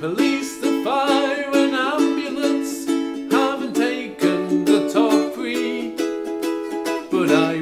Police, the fire, and ambulance haven't taken the top three, but I.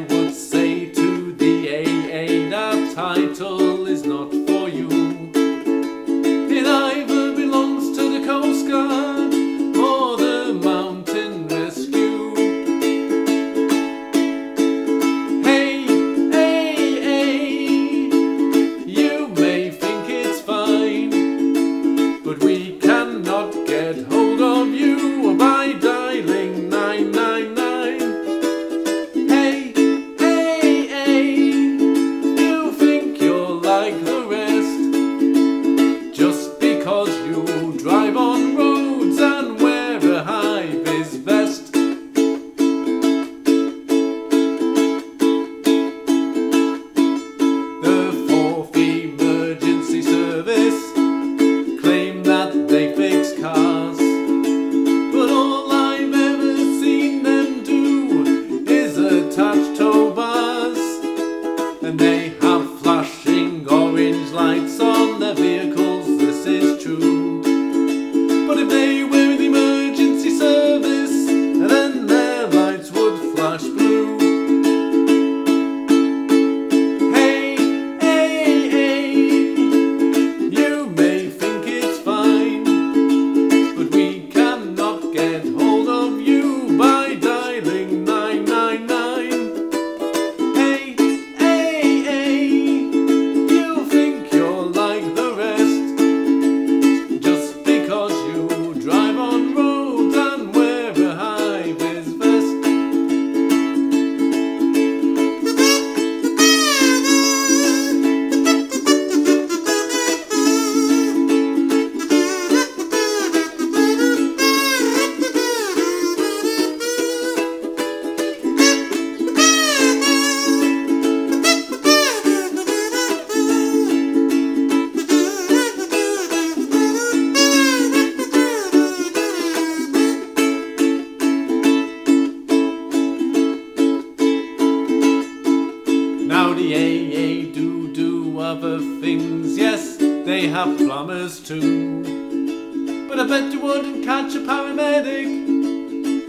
Howdy, yay, yay, do, do other things. Yes, they have plumbers too. But I bet you wouldn't catch a paramedic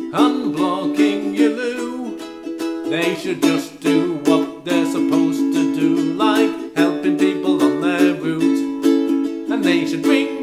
unblocking your loo. They should just do what they're supposed to do, like helping people on their route. And they should bring